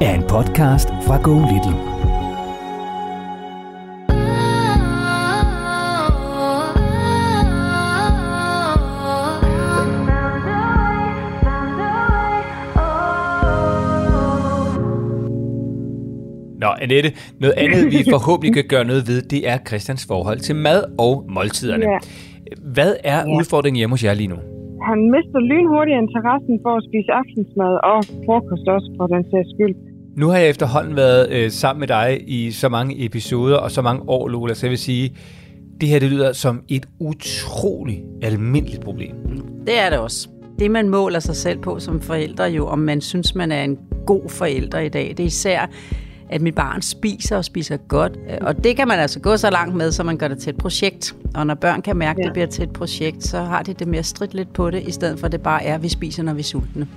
er en podcast fra Go Little. Nå, Annette, noget andet, vi forhåbentlig kan gøre noget ved, det er Christians forhold til mad og måltiderne. Ja. Hvad er Ja. udfordringen hjemme hos jer lige nu? Han mister lynhurtigt interessen for at spise aftensmad og frokost også, for den sags skyld. Nu har jeg efterhånden været øh, sammen med dig i så mange episoder og så mange år, Lola, så jeg vil sige, det her det lyder som et utroligt almindeligt problem. Det er det også. Det, man måler sig selv på som forældre, jo, om man synes, man er en god forælder i dag, det er især, at mit barn spiser og spiser godt. Og det kan man altså gå så langt med, så man gør det til et projekt. Og når børn kan mærke, at det bliver til et projekt, så har de det at stridt lidt på det, i stedet for at det bare er, at vi spiser, når vi er sultne.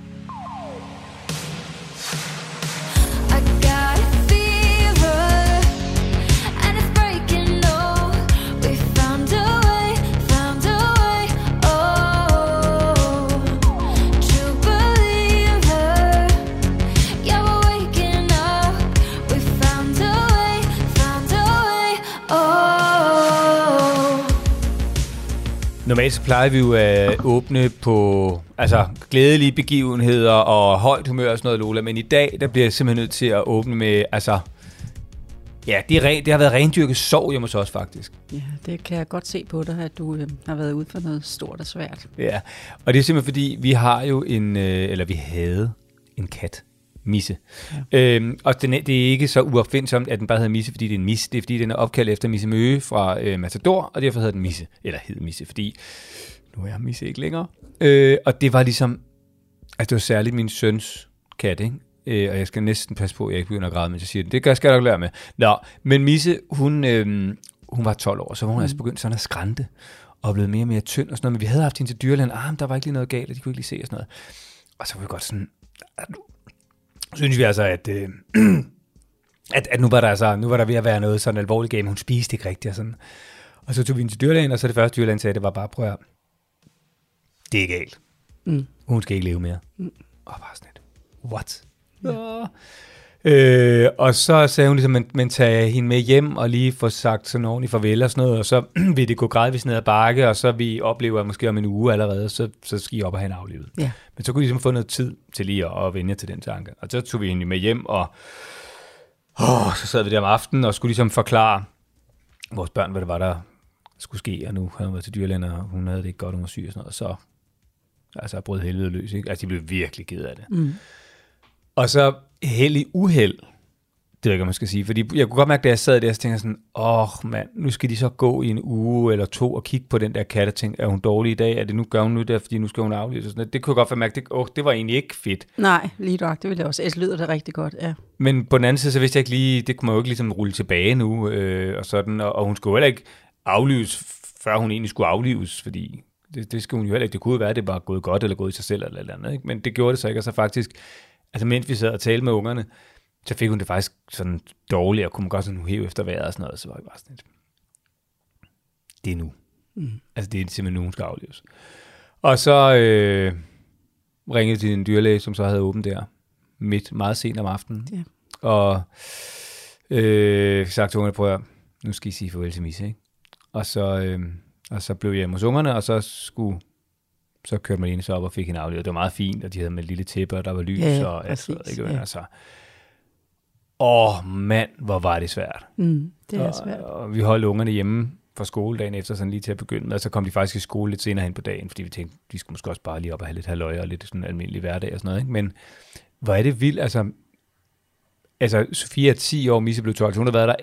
Normalt så plejer vi jo at åbne på altså, glædelige begivenheder og højt humør og sådan noget, Lola, men i dag der bliver jeg simpelthen nødt til at åbne med, altså, ja, det, er ren, det har været rendyrket sorg hjemme hos os faktisk. Ja, det kan jeg godt se på dig, at du øh, har været ude for noget stort og svært. Ja, og det er simpelthen fordi, vi har jo en, øh, eller vi havde en kat, Misse. Ja. Øhm, og den, det er ikke så uopfindsomt, at den bare hedder Misse, fordi det er en mis. Det er fordi, den er opkaldt efter Misse Møge fra øh, Matador, og derfor hedder den Misse, eller hed Misse, fordi nu er Misse ikke længere. Øh, og det var ligesom, altså det var særligt min søns kat, ikke? Øh, og jeg skal næsten passe på, at jeg ikke begynder at græde, mens jeg siger det. Det skal jeg nok lære med. Nå, men Misse, hun, øh, hun var 12 år, så var hun mm. altså begyndt sådan at skrante, og blevet mere og mere tynd og sådan noget. Men vi havde haft hende til dyrlægen, ah, men der var ikke lige noget galt, og de kunne ikke lige se og sådan noget. Og så var vi godt sådan, nu synes vi altså, at, øh, at, at nu, var der altså, nu var der ved at være noget sådan alvorligt game. Hun spiste ikke rigtigt og sådan. Og så tog vi hende til dyrlægen, og så det første dyrlægen sagde, det var bare, prøv at det er galt. Mm. Hun skal ikke leve mere. Mm. Og bare sådan et, what? Ja. Øh, og så sagde hun ligesom, men, men tag hende med hjem og lige få sagt sådan ordentligt farvel og sådan noget, og så vil det gå gradvist ned ad bakke, og så vi oplever måske om en uge allerede, så, så skal I op og have en aflivet. Ja. Men så kunne I ligesom få noget tid til lige at, at vende til den tanke. Og så tog vi hende med hjem, og åh, så sad vi der om aftenen og skulle ligesom forklare vores børn, hvad det var, der skulle ske, og nu havde hun været til dyrlægen, og hun havde det ikke godt, hun var syg og sådan noget, så altså brød helvede løs, ikke? Altså, de blev virkelig ked af det. Mm. Og så held i uheld, det ved jeg ikke, om man skal sige, fordi jeg kunne godt mærke, da jeg sad der, så tænkte jeg sådan, åh oh, mand, nu skal de så gå i en uge eller to og kigge på den der kat og tænke, er hun dårlig i dag? Er det nu, gør hun nu der, fordi nu skal hun aflives? Og sådan noget. Det kunne jeg godt mærke, det, oh, det var egentlig ikke fedt. Nej, lige nok, det vil jeg også. Ellers lyder det rigtig godt, ja. Men på den anden side, så vidste jeg ikke lige, det kunne man jo ikke ligesom rulle tilbage nu, øh, og sådan, og, og hun skulle heller ikke aflives, før hun egentlig skulle aflives, fordi det, det skulle hun jo heller ikke. Det kunne jo være, at det var gået godt, eller gået i sig selv, eller eller andet, ikke? men det gjorde det så ikke, og så faktisk, altså mens vi sad og talte med ungerne, så fik hun det faktisk sådan dårligt, og kunne man godt sådan hæve efter vejret og sådan noget, så var det bare sådan lidt, det er nu. Mm. Altså det er simpelthen nu, hun skal aflives. Og så øh, ringede til en dyrlæge, som så havde åbent der, midt meget sent om aftenen. Ja. Og øh, sagt til ungerne, prøv at nu skal I sige farvel til Misse, ikke? Og så, øh, og så blev jeg hjemme hos ungerne, og så skulle så kørte Malene så op og fik hende aflevet. Det var meget fint, og de havde med lille tæppe, og der var lys, Ja, og alt sådan ikke? Ja. Altså, Åh, mand, hvor var det svært. Mm, det er svært. Og, og vi holdt ungerne hjemme fra skoledagen efter, sådan lige til at begynde med, og så kom de faktisk i skole lidt senere hen på dagen, fordi vi tænkte, de skulle måske også bare lige op og have lidt halvøje og lidt sådan almindelig hverdag og sådan noget. Ikke? Men hvor er det vildt, altså, altså Sofia er 10 år, Misse blev 12, så hun har været der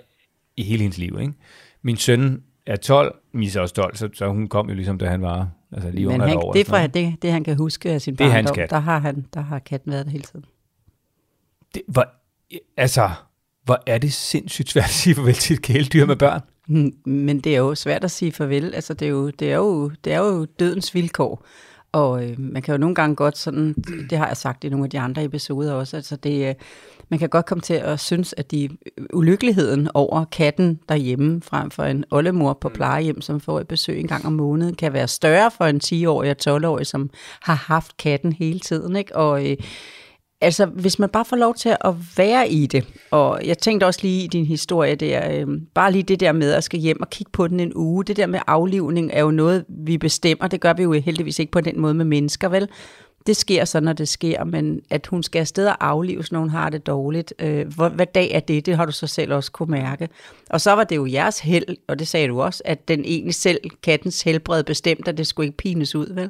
i hele hendes liv. Ikke? Min søn er 12, Misse er også 12, så, så hun kom jo ligesom, da han var altså lige Men under han, år. det fra det, det, han kan huske af sin barndom. Der har, han, der har katten været der hele tiden. Det, hvor, altså, hvor er det sindssygt svært at sige farvel til et kæledyr med børn. Mm, Men det er jo svært at sige farvel. Altså, det er jo, det er jo, det er jo dødens vilkår. Og øh, man kan jo nogle gange godt sådan, det har jeg sagt i nogle af de andre episoder også, altså det, øh, man kan godt komme til at synes, at de ulykkeligheden over katten derhjemme, frem for en oldemor på plejehjem, som får et besøg en gang om måneden, kan være større for en 10-årig og 12-årig, som har haft katten hele tiden. Ikke? Og øh, Altså, hvis man bare får lov til at være i det, og jeg tænkte også lige i din historie der, øh, bare lige det der med at skal hjem og kigge på den en uge, det der med aflivning er jo noget, vi bestemmer, det gør vi jo heldigvis ikke på den måde med mennesker, vel? Det sker så, når det sker, men at hun skal afsted og aflives, når hun har det dårligt. Øh, hvor, hvad dag er det? Det har du så selv også kunne mærke. Og så var det jo jeres held, og det sagde du også, at den egentlig selv, kattens helbred, bestemte, at det skulle ikke pines ud, vel?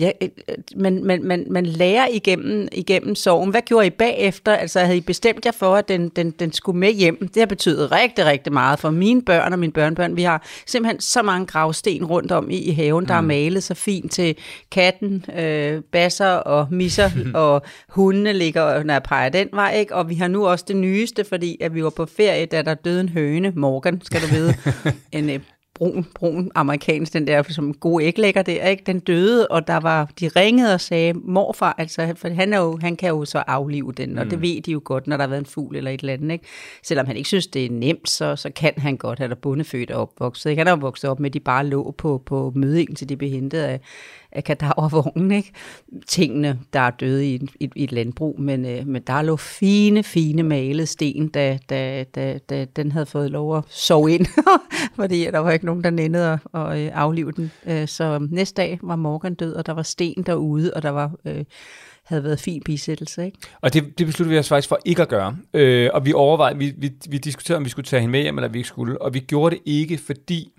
Ja, øh, øh, men man, man, man lærer igennem, igennem sorgen. Hvad gjorde I bagefter? Altså havde I bestemt jer for, at den, den, den skulle med hjem? Det har betydet rigtig, rigtig meget for mine børn og mine børnebørn. Vi har simpelthen så mange gravsten rundt om i, i haven, der er malet så fint til katten, øh, basser og misser, og hundene ligger, når jeg peger den vej. Ikke? Og vi har nu også det nyeste, fordi at vi var på ferie, da der døde en høne, Morgan, skal du vide, en øh, brun, brun amerikansk, den der som god æglægger der, ikke? den døde, og der var, de ringede og sagde, morfar, altså, for han, er jo, han kan jo så aflive den, og det ved de jo godt, når der har været en fugl eller et eller andet, ikke? Selvom han ikke synes, det er nemt, så, så kan han godt, han er bundefødt og opvokset, ikke? Han er jo vokset op med, at de bare lå på, på mødingen, til de blev hentet af, af kadavervognen, ikke? Tingene, der er døde i, et- i, i et landbrug, men, øh, men der lå fine, fine malede sten, da, da, da, da den havde fået lov at sove ind, fordi der var ikke nogen, der nændede at, at øh, aflive den. Øh, så næste dag var Morgan død, og der var sten derude, og der var, øh, havde været fin bisættelse, ikke? Og det, det besluttede vi os faktisk for ikke at gøre. Øh, og vi overvejede, vi, vi, vi diskuterede, om vi skulle tage hende med hjem, eller vi ikke skulle. Og vi gjorde det ikke, fordi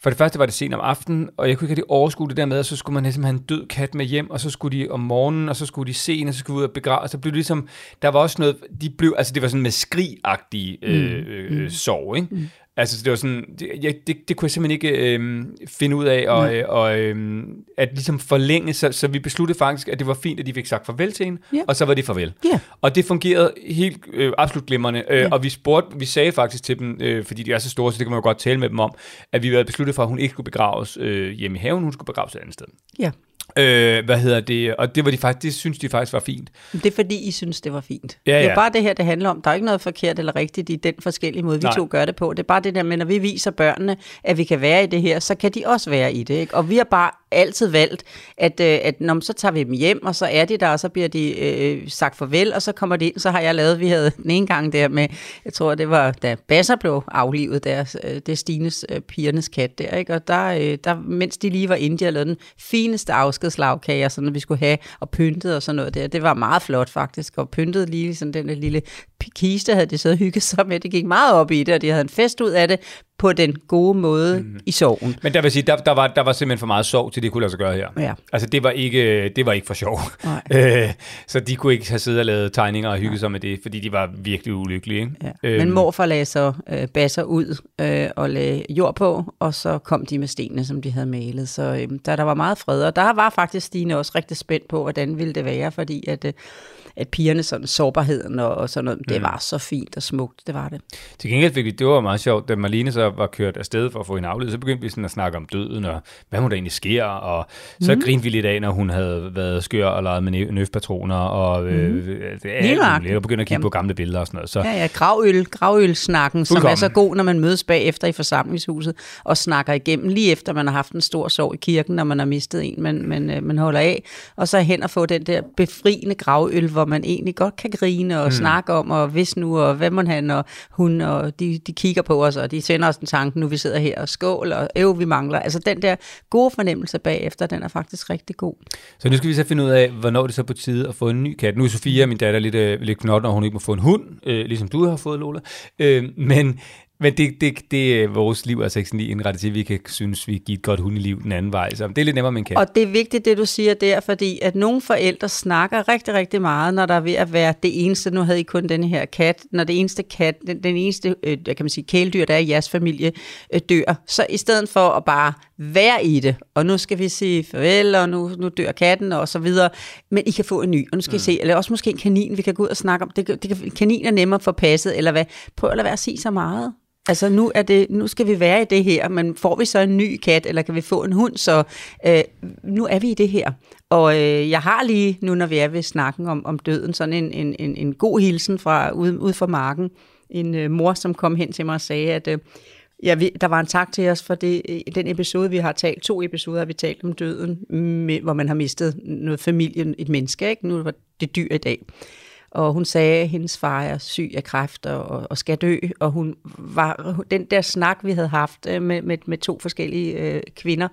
for det første var det sent om aftenen, og jeg kunne ikke rigtig overskue det der med, at så skulle man ligesom have en død kat med hjem, og så skulle de om morgenen, og så skulle de se og så skulle vi ud og begrave, og så blev det ligesom, der var også noget, de blev, altså det var sådan med skrig-agtige øh, øh, sorg, ikke? Mm. Altså det var sådan, det, jeg, det, det kunne jeg simpelthen ikke øh, finde ud af, og, øh, og øh, at ligesom forlænge, så, så vi besluttede faktisk, at det var fint, at de fik sagt farvel til hende, Ja. og så var det farvel. Ja. Og det fungerede helt øh, absolut glimrende. Øh, ja. Og vi spurgte, vi sagde faktisk til dem, øh, fordi de er så store, så det kan man jo godt tale med dem om, at vi havde besluttet for, at hun ikke skulle begraves øh, hjemme i haven, hun skulle begraves et andet sted. Ja. Øh, hvad hedder det? Og det, var de faktisk, det synes de faktisk var fint. Det er fordi, I synes, det var fint. Ja, Det er ja. bare det her, det handler om. Der er ikke noget forkert eller rigtigt i den forskellige måde, vi Nej. to gør det på. Det er bare det der med, når vi viser børnene, at vi kan være i det her, så kan de også være i det. Ikke? Og vi har bare altid valgt, at, øh, at når, så tager vi dem hjem, og så er de der, og så bliver de øh, sagt farvel, og så kommer de ind. Så har jeg lavet, vi havde den ene gang der med, jeg tror, det var, da Basser blev aflivet, der, øh, det er Stines øh, pigernes kat der, ikke? og der, øh, der, mens de lige var inde, de havde lavet den fineste afskedslagkage, sådan, vi skulle have, og pyntet og sådan noget der. Det var meget flot faktisk, og pyntet lige sådan den der lille kiste, havde de så hygget sig med. Det gik meget op i det, og de havde en fest ud af det på den gode måde mm. i sorgen. Men der vil sige, der, der, var, der var simpelthen for meget sorg til, det kunne lade sig gøre her. Ja. Altså det var ikke, det var ikke for sjov. Nej. Øh, så de kunne ikke have siddet og lavet tegninger og hygget sig med det, fordi de var virkelig ulykkelige. Ikke? Ja. Øhm, Men morfar lagde så øh, basser ud øh, og lagde jord på, og så kom de med stenene, som de havde malet. Så øh, der, der var meget fred, og der var faktisk Stine også rigtig spændt på, hvordan ville det være, fordi at, øh, at pigerne sådan sårbarheden og, og sådan noget, det var så fint og smukt, det var det. Til gengæld fik vi, det var meget sjovt, da Marlene så var kørt afsted for at få hende afledt, så begyndte vi sådan at snakke om døden, og hvad hun der egentlig sker, og så mm. grinede vi lidt af, når hun havde været skør og leget med nø- nøfpatroner, og øh, mm. det er muligt, og begyndte at kigge Jamen. på gamle billeder og sådan noget. Så Ja, ja, gravøl, gravølsnakken, som er så god, når man mødes bagefter i forsamlingshuset og snakker igennem, lige efter man har haft en stor sorg i kirken, når man har mistet en, man, man, øh, man holder af. Og så hen og få den der befriende gravøl, hvor man egentlig godt kan grine og mm. snakke om, og hvis nu, og hvad må han, og hun, og de, de kigger på os, og de sender os en tanke, nu vi sidder her og skål, og øv, vi mangler. Altså den der gode fornemmelse bagefter, den er faktisk rigtig god. Så nu skal vi så finde ud af, hvornår det så er på tide at få en ny kat. Nu er Sofia, min datter, lidt, øh, lidt knot, når hun ikke må få en hund, øh, ligesom du har fået, Lola. Øh, men men det, det, det er vores liv sådan lige indrettet til, at vi kan synes, vi giver et godt hundeliv den anden vej. Så det er lidt nemmere med en kat. Og det er vigtigt, det du siger der, fordi at nogle forældre snakker rigtig, rigtig meget, når der er ved at være det eneste, nu havde I kun denne her kat, når det eneste kat, den, den eneste, øh, kan man sige, kæledyr, der er i jeres familie, øh, dør. Så i stedet for at bare være i det, og nu skal vi sige farvel, og nu, nu dør katten, og så videre, men I kan få en ny, og nu skal mm. I se, eller også måske en kanin, vi kan gå ud og snakke om, det, det kan, kanin er nemmere for passet, eller hvad, prøv at lade være at sige så meget. Altså nu, er det, nu skal vi være i det her, men får vi så en ny kat, eller kan vi få en hund, så øh, nu er vi i det her. Og øh, jeg har lige, nu når vi er ved snakken om, om døden, sådan en, en, en, en god hilsen fra ude, ude fra marken. En øh, mor, som kom hen til mig og sagde, at øh, ja, vi, der var en tak til os for det, øh, den episode, vi har talt, to episoder har vi talt om døden, med, hvor man har mistet noget familie, et menneske, ikke? nu var det dyr i dag. Og hun sagde, at hendes far er syg af kræft og, og skal dø. Og hun var, den der snak, vi havde haft øh, med, med, med to forskellige øh, kvinder,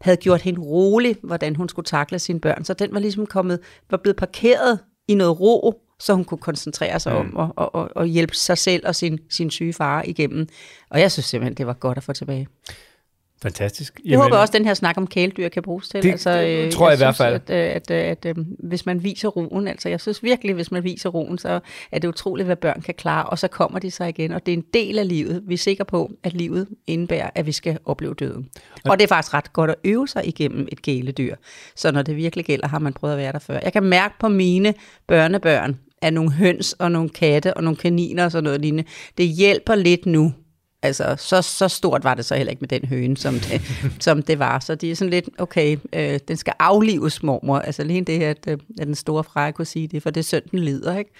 havde gjort hende rolig, hvordan hun skulle takle sine børn. Så den var ligesom kommet, var blevet parkeret i noget ro, så hun kunne koncentrere sig mm. om og, og, og, og hjælpe sig selv og sin, sin syge far igennem. Og jeg synes simpelthen, det var godt at få tilbage. Fantastisk. Jeg håber også, at den her snak om kæledyr kan bruges til. Det- altså, det tror jeg i hvert fald. At, at, at, at, at, hvis man viser roen, altså jeg synes virkelig, hvis man viser roen, så er det utroligt, hvad børn kan klare, og så kommer de sig igen, og det er en del af livet. Vi er sikre på, at livet indebærer, at vi skal opleve døden. Og det er faktisk ret godt at øve sig igennem et kæledyr. Så når det virkelig gælder, har man prøvet at være der før. Jeg kan mærke på mine børnebørn, at nogle høns og nogle katte og nogle kaniner og sådan noget lignende, det hjælper lidt nu. Altså, så, så stort var det så heller ikke med den høne, som det, som det var. Så de er sådan lidt, okay, øh, den skal aflives, mormor. Altså lige det her, at, at den store freja kunne sige det, for det er synd, den lider, ikke?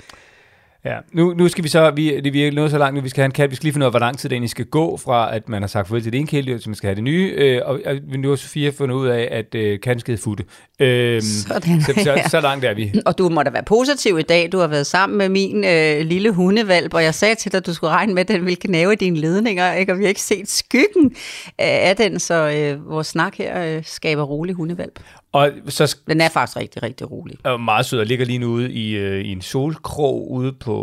Ja, nu, nu skal vi så, vi, det, vi er nået så langt nu, vi skal have en kat, vi skal lige finde ud af, hvor lang tid det egentlig skal gå, fra at man har sagt farvel til det ene kæledyr, til man skal have det nye, øh, og, og nu har Sofia fundet ud af, at øh, katten skal futte. Øh, Sådan, så, så, ja. så langt er vi. Og du må da være positiv i dag. Du har været sammen med min øh, lille hundevalp, og jeg sagde til dig, at du skulle regne med, at den ville knæve i dine ledninger, ikke? og vi har ikke set skyggen af den, så øh, vores snak her øh, skaber rolig hundevalp. Og så Den er faktisk rigtig, rigtig rolig. er meget sød og ligger lige nu ude i, øh, i en solkrog ude, på,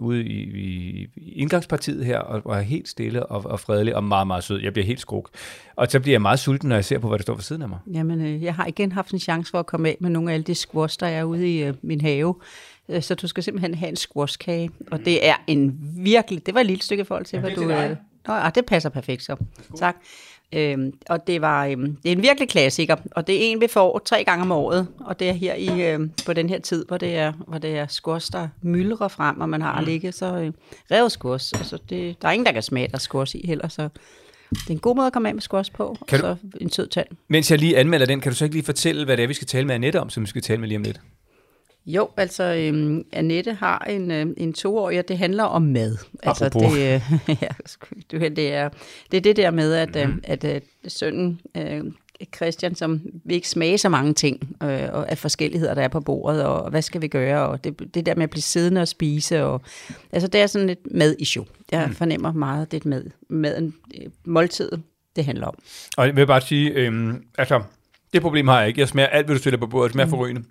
ude i, i, indgangspartiet her, og, og er helt stille og, og fredelig og meget, meget sød. Jeg bliver helt skruk. Og så bliver jeg meget sulten, når jeg ser på, hvad der står ved siden af mig. Jamen, øh, jeg har igen haft en chance for at komme af med nogle af alle de squash, der er ude i øh, min have. Øh, Så du skal simpelthen have en squashkage. Og det er en virkelig... Det var et lille stykke forhold til, hvad det er du... Øh, Nå, ah, det passer perfekt så. Tak. Øhm, og det var øhm, det er en virkelig klassiker, og det er en, vi får tre gange om året, og det er her i, øhm, på den her tid, hvor det er, hvor det er squash, der myldrer frem, og man har mm. ligget så øh, revet squash. Altså det, der er ingen, der kan smage, der er squash i heller, så det er en god måde at komme af med squash på, Kan og så en sød tand. Mens jeg lige anmelder den, kan du så ikke lige fortælle, hvad det er, vi skal tale med Annette om, som vi skal tale med lige om lidt? Jo, altså øhm, Annette har en, øh, en toårig, og det handler om mad. Altså, Apropos. det, øh, ja, det, er, det er det der med, at, mm. at, at øh, sønnen øh, Christian, som vil ikke smage så mange ting, øh, og af forskelligheder, der er på bordet, og hvad skal vi gøre, og det, det der med at blive siddende og spise, og, altså det er sådan et mad-issue. Jeg mm. fornemmer meget, det er et mad, maden, øh, måltidet, det handler om. Og jeg vil bare sige, øhm, altså, det problem har jeg ikke. Jeg smager alt, hvad du stiller på bordet. Det smager mm. forrygende.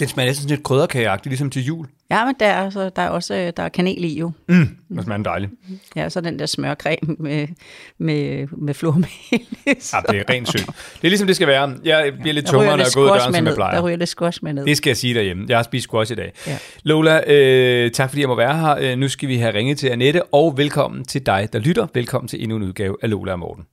Den smager næsten lidt krydderkageagtigt, ligesom til jul. Ja, men der er, altså, der er også øh, der er kanel i jo. Mm. Det smager dejligt. Ja, så den der smørcreme med, med, med flormelis. Ja, det er rent synd. Det er ligesom det skal være. Jeg bliver lidt Der tungere, når lidt jeg går ud af døren, med som jeg ned. Der plejer. ryger lidt squash med ned. Det skal jeg sige derhjemme. Jeg har spist squash i dag. Ja. Lola, øh, tak fordi jeg må være her. Øh, nu skal vi have ringet til Annette, og velkommen til dig, der lytter. Velkommen til endnu en udgave af Lola og Morten.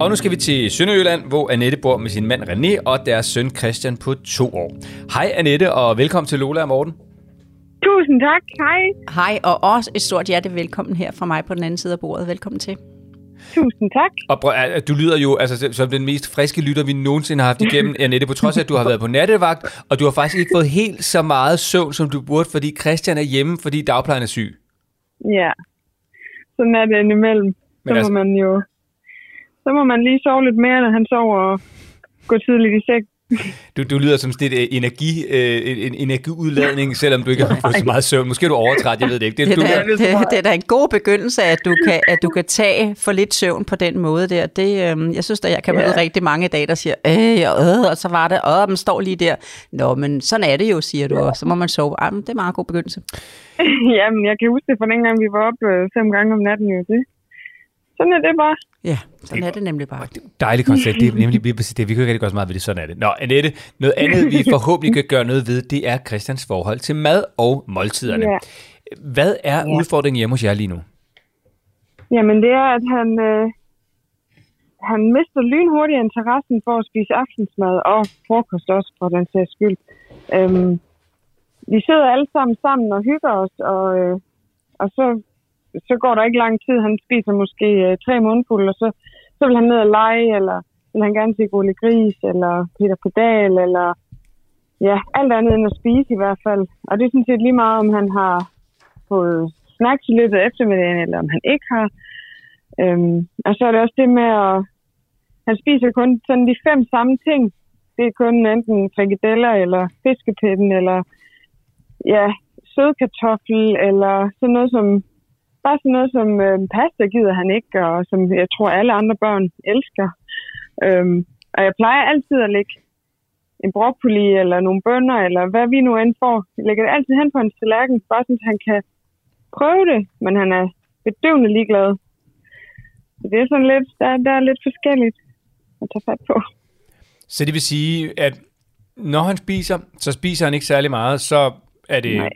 Og nu skal vi til Sønderjylland, hvor Annette bor med sin mand René og deres søn Christian på to år. Hej Annette, og velkommen til Lola og Morten. Tusind tak. Hej. Hej, og også et stort hjerte velkommen her fra mig på den anden side af bordet. Velkommen til. Tusind tak. Og prøv, du lyder jo altså, som den mest friske lytter, vi nogensinde har haft igennem, Annette, på trods af, at du har været på nattevagt, og du har faktisk ikke fået helt så meget søvn, som du burde, fordi Christian er hjemme, fordi dagplejen er syg. Ja. sådan er det indimellem. Men Så må altså- man jo... Så må man lige sove lidt mere, når han sover og gå tidligt i seng. Du, du lyder som sådan et øh, energi, øh, en, en energiudladning, selvom du ikke har fået så meget søvn. Måske er du overtræt, jeg ved det ikke. Det, Det du, er, da, det det, er da en god begyndelse, at du kan, at du kan tage for lidt søvn på den måde der. Det, øhm, jeg synes, at jeg kan møde Ja. rigtig mange i dag, der siger, øh, øh, og så var det, åh, man står lige der. Nå, men sådan er det jo, siger du, og så må man sove. Ej, men det er en meget god begyndelse. Jamen, jeg kan huske det fra dengang, vi var oppe øh, fem gange om natten. Jo. Det. Sådan er det bare. Ja, sådan er det nemlig bare. Dejligt koncept. Det er nemlig lige præcis det. Vi kan ikke rigtig gøre så meget ved det. Sådan er det. Nå, Annette, noget andet, vi forhåbentlig kan gøre noget ved, det er Christians forhold til mad og måltiderne. Ja. Hvad er Ja. udfordringen hjemme hos jer lige nu? Jamen, det er, at han, øh, han mister lynhurtigt interessen for at spise aftensmad og frokost også, for den sags skyld. Øhm, vi sidder alle sammen sammen og hygger os, og, øh, og så, så går der ikke lang tid. Han spiser måske øh, tre mundfulde, og så, så vil han ned og lege, eller vil han gerne se Ole Gris, eller Peter Pedal, eller ja, alt andet end at spise i hvert fald. Og det er sådan set lige meget, om han har fået snacks i løbet af eftermiddagen, eller om han ikke har. Øhm, og så er det også det med at... Han spiser kun sådan de fem samme ting. Det er kun enten frikadeller, eller fiskepinden, eller ja, sødkartoffel, eller sådan noget som... Bare sådan noget som øh, pasta gider han ikke, og som jeg tror alle andre børn elsker. Øhm, og jeg plejer altid at lægge en broccoli eller nogle bønner, eller hvad vi nu end får. Jeg lægger det altid hen på en tallerken, bare sådan, at han kan prøve det, men han er bedøvende ligeglad. Så det er sådan lidt, der, der er lidt forskelligt at tage fat på. Så det vil sige, at når han spiser, så spiser han ikke særlig meget, så er det Nej.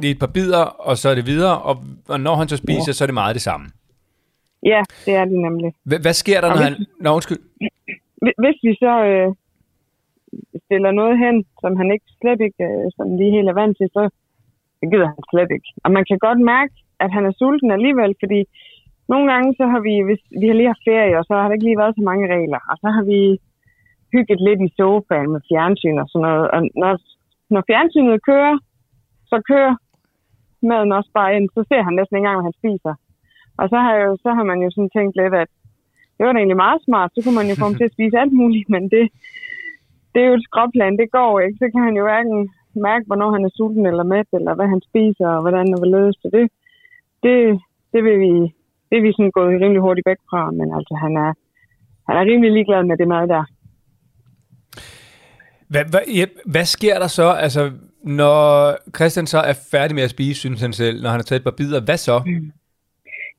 Lige et par bidder, og så er det videre, og, og når han så spiser, så er det meget det samme. Ja, det er det nemlig. Hvad, hvad sker der, når hvis- han... Nå, undskyld. Hvi- Hvis vi så øh, stiller noget hen, som han ikke slet ikke øh, sådan lige helt er vant til, så gider han slet ikke. Og man kan godt mærke, at han er sulten alligevel, fordi nogle gange så har vi, hvis vi har lige haft ferie, og så har der ikke lige været så mange regler, og så har vi hygget lidt i sofaen med fjernsyn og sådan noget. Og når, når fjernsynet kører, så kører maden også bare ind, så ser han næsten ikke engang, hvad han spiser. Og så har, jeg jo, så har man jo sådan tænkt lidt, at det var da egentlig meget smart, så kunne man jo få ham til at spise alt muligt, men det, det er jo et skråplan, det går ikke. Så kan han jo hverken mærke, hvornår han er sulten eller mæt, eller hvad han spiser, og hvordan og hvorledes. Så det, det, det vil vi, det er vi sådan gået rimelig hurtigt væk fra, men altså han er, han er rimelig ligeglad med det mad der. Hvad, hvad, ja, hvad sker der så, altså, når Christian så er færdig med at spise, synes han selv, når han har taget et par bidder, hvad så? Mm.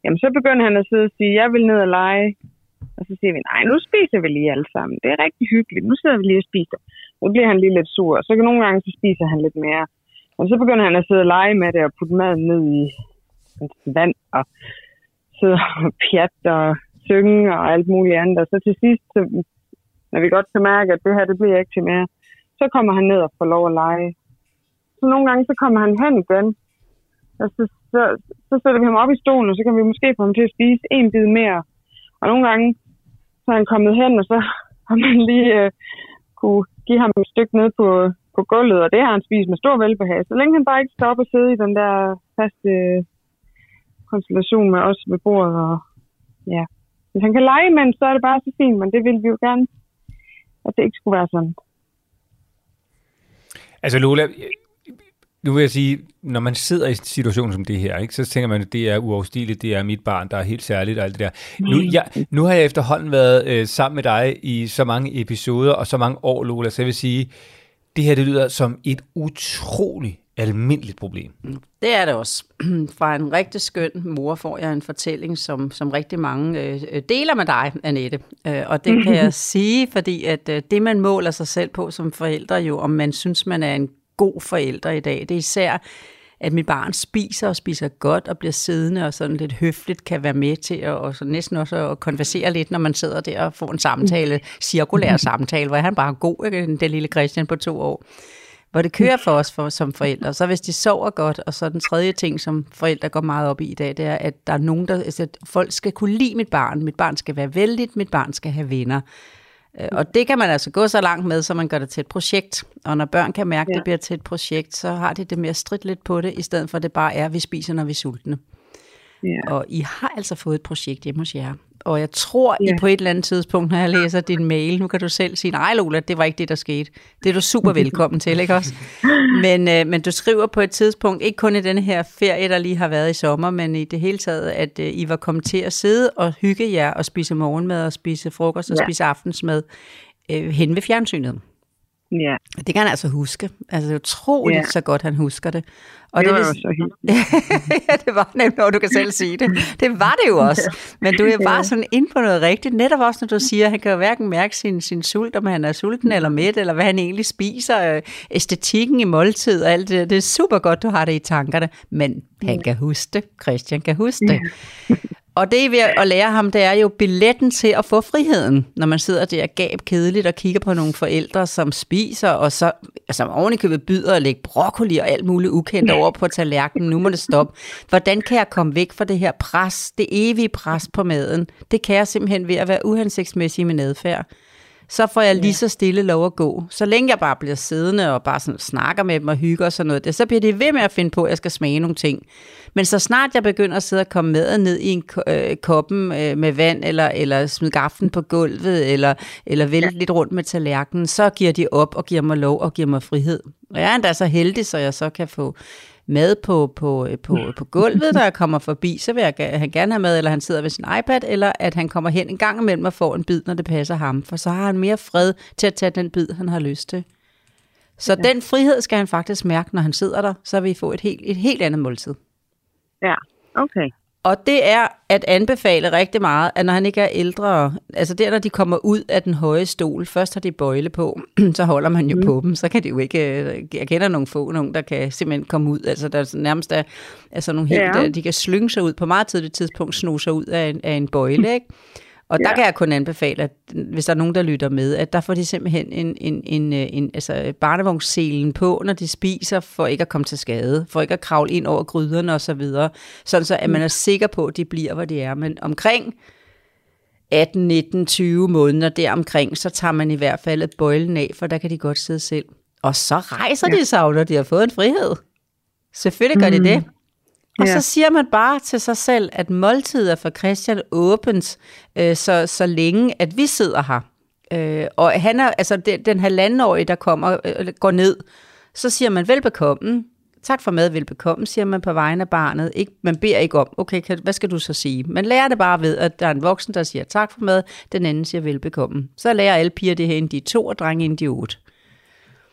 Jamen, så begynder han at sidde og sige, jeg vil ned og lege. Og så siger vi, nej, nu spiser vi lige alle sammen. Det er rigtig hyggeligt. Nu sidder vi lige og spiser. Nu bliver han lige lidt sur. Så kan nogle gange, så spiser han lidt mere. Og så begynder han at sidde og lege med det og putte maden ned i vand og sidde og pjat og synge og alt muligt andet. Og så til sidst, så, når vi godt kan mærke, at det her, det bliver ikke til mere, så kommer han ned og får lov at lege. Så nogle gange, så kommer han hen igen, og så, så, så sætter vi ham op i stolen, og så kan vi måske få ham til at spise en bid mere. Og nogle gange, så er han kommet hen, og så har man lige øh, kunne give ham et stykke ned på, på gulvet, og det har han spist med stor velbehag. Så længe han bare ikke står op og sidde i den der faste øh, konstellation med os ved bordet. Og, ja. Hvis han kan lege men så er det bare så fint, men det vil vi jo gerne, at det ikke skulle være sådan. Altså Lola, nu vil jeg sige, når man sidder i en situation som det her, ikke, så tænker man, at det er uoverstigeligt, det er mit barn, der er helt særligt og alt det der. Nu, jeg, nu har jeg efterhånden været øh, sammen med dig i så mange episoder og så mange år, Lola, så jeg vil sige, det her det lyder som et utroligt almindeligt problem. Det er det også. Fra en rigtig skøn mor får jeg en fortælling, som, som rigtig mange øh, øh, deler med dig, Annette. Øh, og det kan jeg sige, fordi at øh, det, man måler sig selv på som forældre, jo om man synes, man er en god forælder i dag, det er især, at mit barn spiser og spiser godt og bliver siddende og sådan lidt høfligt kan være med til at, og så næsten også at konversere lidt, når man sidder der og får en samtale, cirkulær samtale, hvor han bare er god, ikke? den lille Christian på to år hvor det kører for os for, som forældre. Så hvis de sover godt, og så den tredje ting, som forældre går meget op i i dag, det er, at der er nogen, der, altså, at folk skal kunne lide mit barn. Mit barn skal være vældigt, mit barn skal have venner. Øh, Og det kan man altså gå så langt med, så man gør det til et projekt. Og når børn kan mærke, at Ja. det bliver til et projekt, så har de det med at stridte lidt på det, i stedet for at det bare er, at vi spiser, når vi er sultne. Ja. Og I har altså fået et projekt hjemme hos jer. Og jeg tror, Ja. I på et eller andet tidspunkt, når jeg læser din mail, nu kan du selv sige, nej Lola, det var ikke det, der skete. Det er du super velkommen til, ikke også? Men, øh, men du skriver på et tidspunkt, ikke kun i denne her ferie, der lige har været i sommer, men i det hele taget, at øh, I var kommet til at sidde og hygge jer og spise morgenmad og spise frokost og Ja. spise aftensmad øh, hen ved fjernsynet. Ja, Det kan han altså huske. Altså det er utroligt Ja. så godt, han husker det. Og det var vil jo så ja, det var nemlig, og du kan selv sige det. Det var det jo også. Men du er bare Ja. sådan inde på noget rigtigt. Netop også, når du siger, at han kan jo hverken mærke sin, sin sult, om han er sulten eller mæt, eller hvad han egentlig spiser, øh, æstetikken i måltid og alt det. der. Det er super godt, du har det i tankerne. Men han kan huske det. Christian kan huske det. Og det, I er ved at lære ham, det er jo billetten til at få friheden, når man sidder der gab kedeligt og kigger på nogle forældre, som spiser, og så altså oven i købet byder at lægge broccoli og alt muligt ukendt over på tallerkenen. Nu må det stoppe. Hvordan kan jeg komme væk fra det her pres, det evige pres på maden? Det kan jeg simpelthen ved at være uhensigtsmæssig med nedfærd så får jeg lige så stille lov at gå. Så længe jeg bare bliver siddende og bare sådan snakker med dem og hygger og sådan noget, det, så bliver de ved med at finde på, at jeg skal smage nogle ting. Men så snart jeg begynder at sidde og komme maden ned i en øh, koppen øh, med vand, eller, eller smide gaften på gulvet, eller, eller vælte lidt rundt med tallerkenen, så giver de op og giver mig lov og giver mig frihed. Og jeg er endda så heldig, så jeg så kan få mad på, på, på, på gulvet, jeg kommer forbi, så vil jeg han gerne have mad, eller han sidder ved sin iPad, eller at han kommer hen en gang imellem og får en bid, når det passer ham, for så har han mere fred til at tage den bid, han har lyst til. Så ja. den frihed skal han faktisk mærke, når han sidder der, så vil I få et helt, et helt andet måltid. Ja, okay. Og det er at anbefale rigtig meget, at når han ikke er ældre, altså der, når de kommer ud af den høje stol, først har de bøjle på, så holder man jo mm. på dem, så kan de jo ikke, øh, jeg kender nogle få, nogen, der kan simpelthen komme ud, altså der nærmest er altså nogle helt, Ja. ja. de kan slynge sig ud på meget tidligt tidspunkt, sno sig ud af en, af en bøjle, ikke? Og der Ja. kan jeg kun anbefale, at hvis der er nogen, der lytter med, at der får de simpelthen en, en, en, øh, en altså barnevognsselen på, når de spiser, for ikke at komme til skade, for ikke at kravle ind over gryderne og så videre, sådan så at man er sikker på, at de bliver, hvor de er. Men omkring 18, 19, 20 måneder deromkring, så tager man i hvert fald et bøjlen af, for der kan de godt sidde selv. Og så rejser ja. de sig, når de har fået en frihed. Selvfølgelig gør de det. Og Ja. så siger man bare til sig selv, at måltidet er for Christian åbent, øh, så, så længe at vi sidder her. Øh, og han er, altså den, den halvandenårige, der kommer, øh, går ned, så siger man velbekomme. Tak for mad, velbekomme, siger man på vegne af barnet. Ikke, man beder ikke om, okay, kan, hvad skal du så sige? Man lærer det bare ved, at der er en voksen, der siger tak for mad, den anden siger velbekomme. Så lærer alle piger det her, inden de er to, og drenge inden de er otte.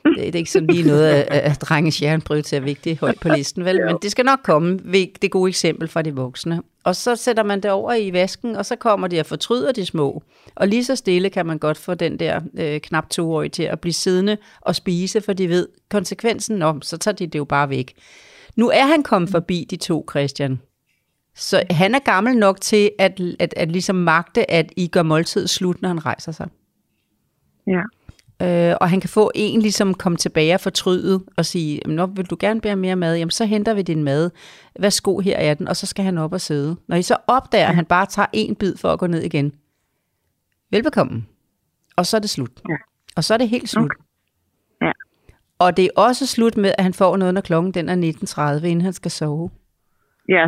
Det, det er ikke sådan lige noget, at, at drenges hjerneprioritering er vigtigt højt på listen, vel? Men det skal nok komme ved det gode eksempel fra de voksne. Og så sætter man det over i vasken, og så kommer de og fortryder de små. Og lige så stille kan man godt få den der øh, knap toårige til at blive siddende og spise, for de ved konsekvensen om, så tager de det jo bare væk. Nu er han kommet forbi de to, Christian. Så han er gammel nok til at, at, at ligesom magte, at I gør måltidet slut, når han rejser sig. Ja. Øh, og han kan få en ligesom komme tilbage og fortryde og sige, Nå, vil du gerne bære mere mad? Jamen, så henter vi din mad. Værsgo, her er den. Og så skal han op og sidde. Når I så opdager, at han bare tager en bid for at gå ned igen. Velbekomme. Og så er det slut. Ja. Og så er det helt slut. Okay. Ja. Og det er også slut med, at han får noget, når klokken den er 19.30, inden han skal sove. Ja,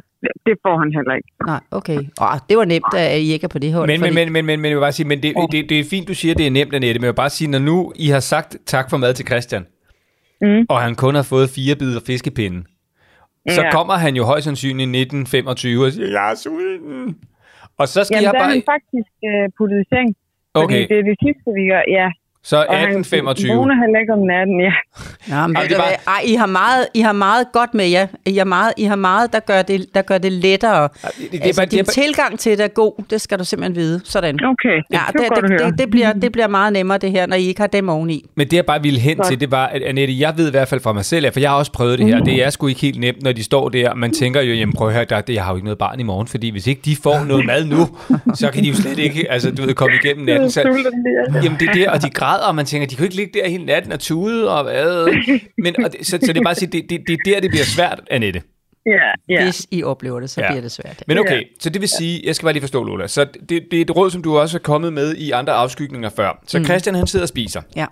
det- får han heller ikke. Nej, okay. Åh, det var nemt, at I ikke er på det hold. Men, men, fordi- men, men, men, men jeg vil bare sige, men det, det, det er fint, du siger, det er nemt, Annette, men jeg vil bare sige, når nu I har sagt tak for mad til Christian, Mm. og han kun har fået fire bidder fiskepinde, så Ja. kommer han jo højst sandsynligt i 1925 og siger, jeg er sulten. Og så skal Jamen, jeg der er bare... han faktisk øh, puttet i seng. Fordi Okay, det er det sidste, vi gør. Ja. Så Og han 1825. vågner heller ikke om natten, ja. Ja, men ved det bare- Ej, I har meget, I har meget godt med jer. I har meget, I har meget der, gør det, der gør det lettere. det- det er altså, bare- det din bare- tilgang til det er god, det skal du simpelthen vide. Sådan. Okay, det, Ja, det, det, det, det, det, bliver, det bliver meget nemmere det her, når I ikke har dem oveni. Men det jeg bare ville hen Godt. til, det var, at Annette, jeg ved i hvert fald fra mig selv, ja, for jeg har også prøvet det her, det er sgu ikke helt nemt, når de står der, og man tænker jo, jamen prøv at høre, der, det, jeg har jo ikke noget barn i morgen, fordi hvis ikke de får noget mad nu, så kan de jo slet ikke, altså du ved, komme igennem natten. Så, Jamen det er det, og de græder, og man tænker, de kan ikke ligge der hele natten og tude og hvad. Men, og det, så, så det er bare at sige, det, det, det er der, det bliver svært, Annette. Ja, ja. Hvis I oplever det, så Ja. bliver det svært. Men okay, så det vil sige, jeg skal bare lige forstå, Lola, så det, det er et råd, som du også er kommet med i andre afskygninger før. Så Christian, han sidder og spiser. Ja.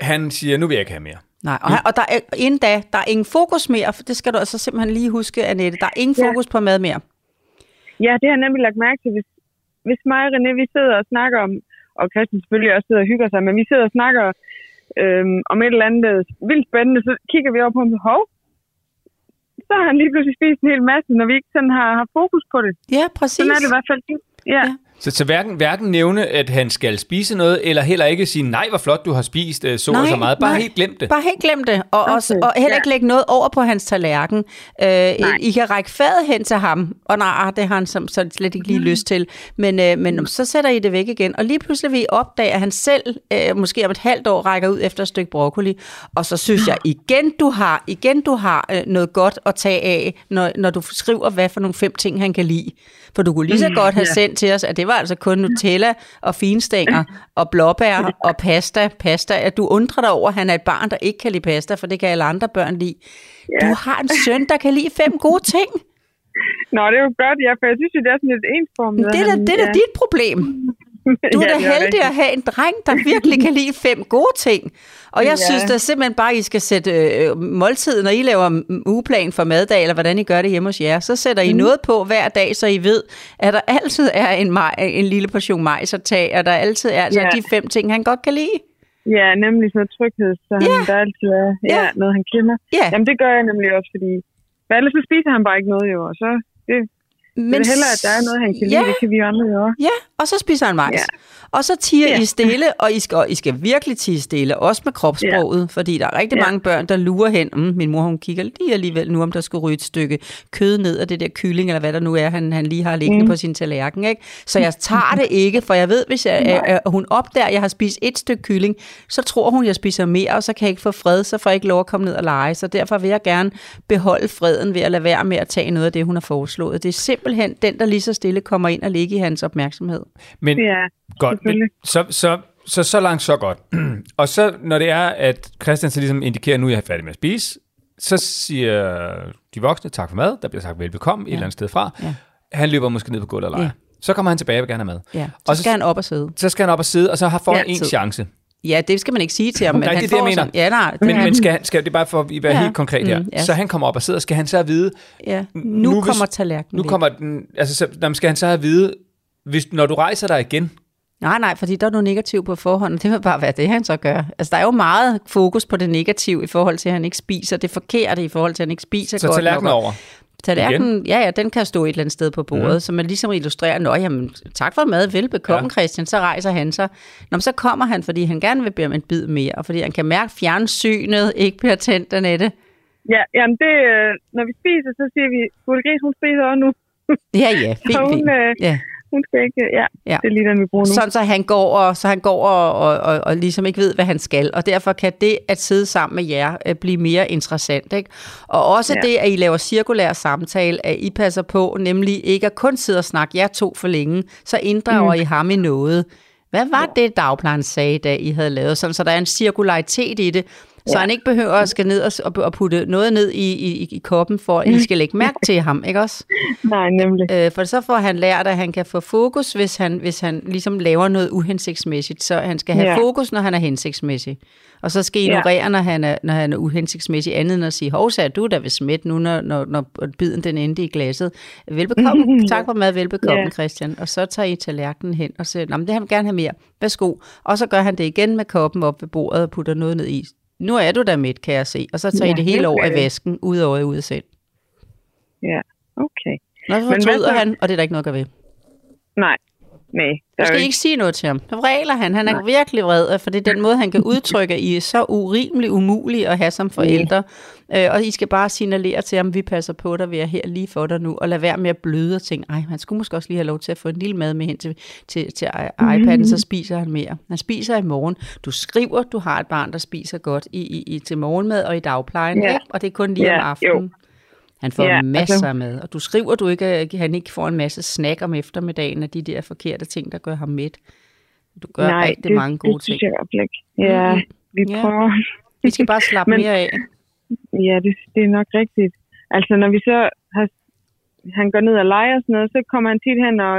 Han siger, nu vil jeg ikke have mere. Nej, og, han- og der er, inden da, der er ingen fokus mere, for det skal du altså simpelthen lige huske, Annette. Der er ingen Ja. fokus på mad mere. Ja, det har jeg nemlig lagt mærke til. Hvis, hvis mig og René, vi sidder og snakker om, og Christian selvfølgelig også sidder og hygger sig, men vi sidder og snakker øhm, om et eller andet øh, vildt spændende, så kigger vi over på ham, hov, så har han lige pludselig spist en hel masse, når vi ikke sådan har, har fokus på det. Ja, præcis. Sådan er det i hvert fald. Ja. Ja. Ja. Så, så hverken, hverken nævne, at han skal spise noget, eller heller ikke sige, nej, hvor flot, du har spist øh, så og så meget. Bare nej. helt glem det. Bare helt glem det. Og, okay, også, og heller ja. ikke lægge noget over på hans tallerken. Øh, Nej. I kan række fadet hen til ham, og nej, det har han som, så slet ikke lige Mm. lyst til. Men, øh, men så sætter I det væk igen, og lige pludselig vil I opdage, at han selv, øh, måske om et halvt år, rækker ud efter et stykke broccoli. Og så synes jeg igen, du har, igen, du har øh, noget godt at tage af, når, når du skriver, hvad for nogle fem ting, han kan lide. For du kunne lige så Mm, godt have ja. sendt til os, at det var altså kun Nutella og finstænger og blåbær og pasta. Pasta, at du undrer dig over, at han er et barn, der ikke kan lide pasta, for det kan alle andre børn lide. Ja. Du har en søn, der kan lide fem gode ting. Nå, det er jo godt, ja, for jeg synes det er sådan lidt ensformet. Det er Han- det er ja. dit problem. Du er Ja, da heldig at have en dreng, der virkelig kan lide fem gode ting. Og jeg Ja. synes da simpelthen bare, at I skal sætte øh, måltid, når I laver mm, ugeplan for maddag, eller hvordan I gør det hjemme hos jer, så sætter I noget på hver dag, så I ved, at der altid er en, maj, en lille portion majs at tage, og der altid er altså Ja. de fem ting, han godt kan lide. Ja, nemlig sådan noget tryghed, så han, Ja. der altid er ja, Ja. noget, han kender. Ja, Jamen, det gør jeg nemlig også, fordi for ellers så spiser han bare ikke noget, jo, og så det, men det er hellere, at der er noget, han kan ja, lide. Det kan vi andre jo også. Ja, og så spiser han majs. Ja. Og så tiger Ja. I stille, og I skal, og I skal virkelig tige stille, også med kropssproget, ja. fordi der er rigtig Ja. mange børn, der lurer hen. Mm, min mor, hun kigger lige alligevel nu, om der skulle ryge et stykke kød ned af det der kylling, eller hvad der nu er, han, han lige har liggende mm. på sin tallerken. Ikke? Så jeg tager det ikke, for jeg ved, hvis jeg, at hun opdager, at jeg har spist et stykke kylling, så tror hun, jeg spiser mere, og så kan jeg ikke få fred, så får jeg ikke lov at komme ned og lege. Så derfor vil jeg gerne beholde freden ved at lade være med at tage noget af det, hun har foreslået. Det er simpelthen den, der lige så stille kommer ind og ligger i hans opmærksomhed. Men Ja, godt, men, selvfølgelig. så, så, så, så langt, så godt. og så, når det er, at Christian så ligesom indikerer, at nu er jeg færdig med at spise, så siger de voksne tak for mad, der bliver sagt velbekomme ja. et eller andet sted fra. Ja. Han løber måske ned på gulvet og leger. Ja. Så kommer han tilbage og vil gerne have mad. Ja, så, Og så- skal han op og sidde. Så skal han op og sidde, og så har får han en chance. Ja, det skal man ikke sige til ham, men Nej, han det er det, jeg mener. sådan- Ja, nej, det Men, men skal, skal det er bare for at være Ja. helt konkret her. Mm, ja. Så han kommer op og sidder, skal han så at vide, ja. Nu, nu hvis- kommer tallerkenen nu kommer den, altså så, skal han så at vide, hvis, når du rejser dig igen, Nej, nej, fordi der er noget negativt på forhånd, og det vil bare være det, han så gør. Altså, der er jo meget fokus på det negative i forhold til, at han ikke spiser. Det forkerte i forhold til, at han ikke spiser så godt tallerkenen nok. over. Tallerkenen, ja, ja, den kan stå et eller andet sted på bordet, mm. så man ligesom illustrerer, nå, jamen, tak for mad, velbekomme, ja. Christian, så rejser han sig. Nå, men så kommer han, fordi han gerne vil bede om en bid mere, og fordi han kan mærke, at fjernsynet ikke bliver tændt, Annette. Ja, jamen det, øh, når vi spiser, så siger vi, Gulde Gris, hun spiser også nu. Ja, ja, fint, Og hun, fint. øh, Ja. Hun skal ikke, ja, Ja. ja. det er lige den, vi bruger nu. Sådan, så han går, og, så han går og, og, og, og ligesom ikke ved, hvad han skal. Og derfor kan det at sidde sammen med jer øh, blive mere interessant. Ikke? Og også ja. Ja. det, at I laver cirkulær samtale, at I passer på, nemlig ikke at kun sidde og snakke jer to for længe, så inddrager mm. I ham i noget. Hvad var det, dagplejen sagde, da I havde lavet? Sådan, så der er en cirkularitet i det, så Ja. han ikke behøver at skal ned og, og, putte noget ned i, i, i koppen, for at I skal lægge mærke til ham, ikke også? Nej, nemlig. Øh, for så får han lært, at han kan få fokus, hvis han, hvis han ligesom laver noget uhensigtsmæssigt. Så han skal have ja. Fokus, når han er hensigtsmæssig. Og så skal I ignorere, ja. når, han er, når han er uhensigtsmæssig, andet end at sige, hov, er du der ved smidt nu, når, når, når biden den endte i glasset. Velbekomme. tak for mad, velbekomme, Ja. Christian. Og så tager I tallerkenen hen og siger, Nå, men det han vil gerne have mere. Værsgo. Og så gør han det igen med koppen op ved bordet og putter noget ned i. Nu er du der midt, kan jeg se. Og så tager Ja, I det hele over i væsken, ud over ud selv. Ja, okay. Nå, så fortryder han, og det er der ikke noget at gøre ved. Nej, nej. Der er skal jo ikke sige noget til ham. Så vræler han. Han er Nej. virkelig vred, for det er den måde, han kan udtrykke, at I er så urimelig umulige at have som forældre. Øh, og I skal bare signalere til ham, vi passer på dig, vi er her lige for dig nu, og lad være med at bløde og tænke, ej, han skulle måske også lige have lov til at få en lille mad med hen til, til, til iPad'en, så spiser han mere. Han spiser i morgen. Du skriver, du har et barn, der spiser godt i, i, i til morgenmad og i dagplejen, Ja. ikke? og det er kun lige Ja, om aftenen. jo. Han får Ja, masser altså- mad, og du skriver, du ikke, at han ikke får en masse snack om eftermiddagen af de der forkerte ting, der gør ham mæt. Du gør Nej, rigtig det, mange gode det ting. hvert fald ikke. Ja, vi Ja. prøver. Vi skal bare slappe Men- mere af. Ja, det, det er nok rigtigt. Altså, når vi så har, han går ned og leger og sådan noget, så kommer han tit hen og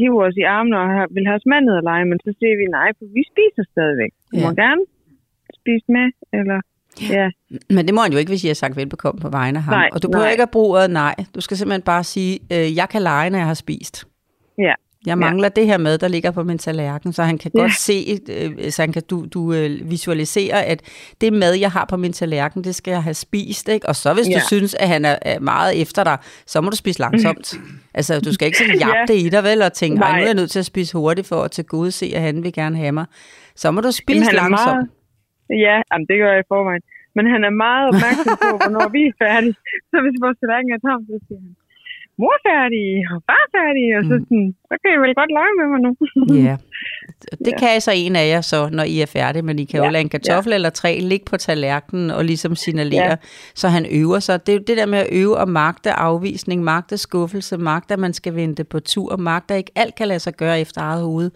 hiver os i armene og har, vil have os med ned og lege, men så siger vi nej, for vi spiser stadigvæk. Du Ja. må gerne spise med, eller... Ja, Men det må han jo ikke, hvis I har sagt velbekomme på vegne af ham. Nej, og du behøver nej. ikke at bruge ordet nej. Du skal simpelthen bare sige, øh, jeg kan lege, når jeg har spist. ja. Jeg mangler ja. det her mad, der ligger på min tallerken, så han kan Ja. godt se, øh, så han kan, du, du øh, visualisere, at det mad, jeg har på min tallerken, det skal jeg have spist. Ikke? Og så hvis ja. Du synes, at han er, meget efter dig, så må du spise langsomt. altså, du skal ikke sådan jabbe Ja. det i dig, vel, og tænke, "Ej, nu er Nej. jeg nødt til at spise hurtigt for at til gode se, at han vil gerne have mig. Så må du spise Jamen, langsomt. meget, ja, jamen, det gør jeg i forvejen. Men han er meget opmærksom på, hvornår vi er færdige. Så hvis vores tallerken er tom, så siger han, mor færdig, og far færdig. Og så, sådan, så kan I vel godt lege med mig nu. Ja, det kan så en af jer så, når I er færdige, men I kan jo Ja, lade en kartoffel ja. eller tre ligge på tallerkenen og ligesom signalere, ja. Ja. så han øver sig. Det er jo det der med at øve og magte afvisning, magte skuffelse, magte at man skal vente på tur, magte at ikke alt kan lade sig gøre efter eget hoved.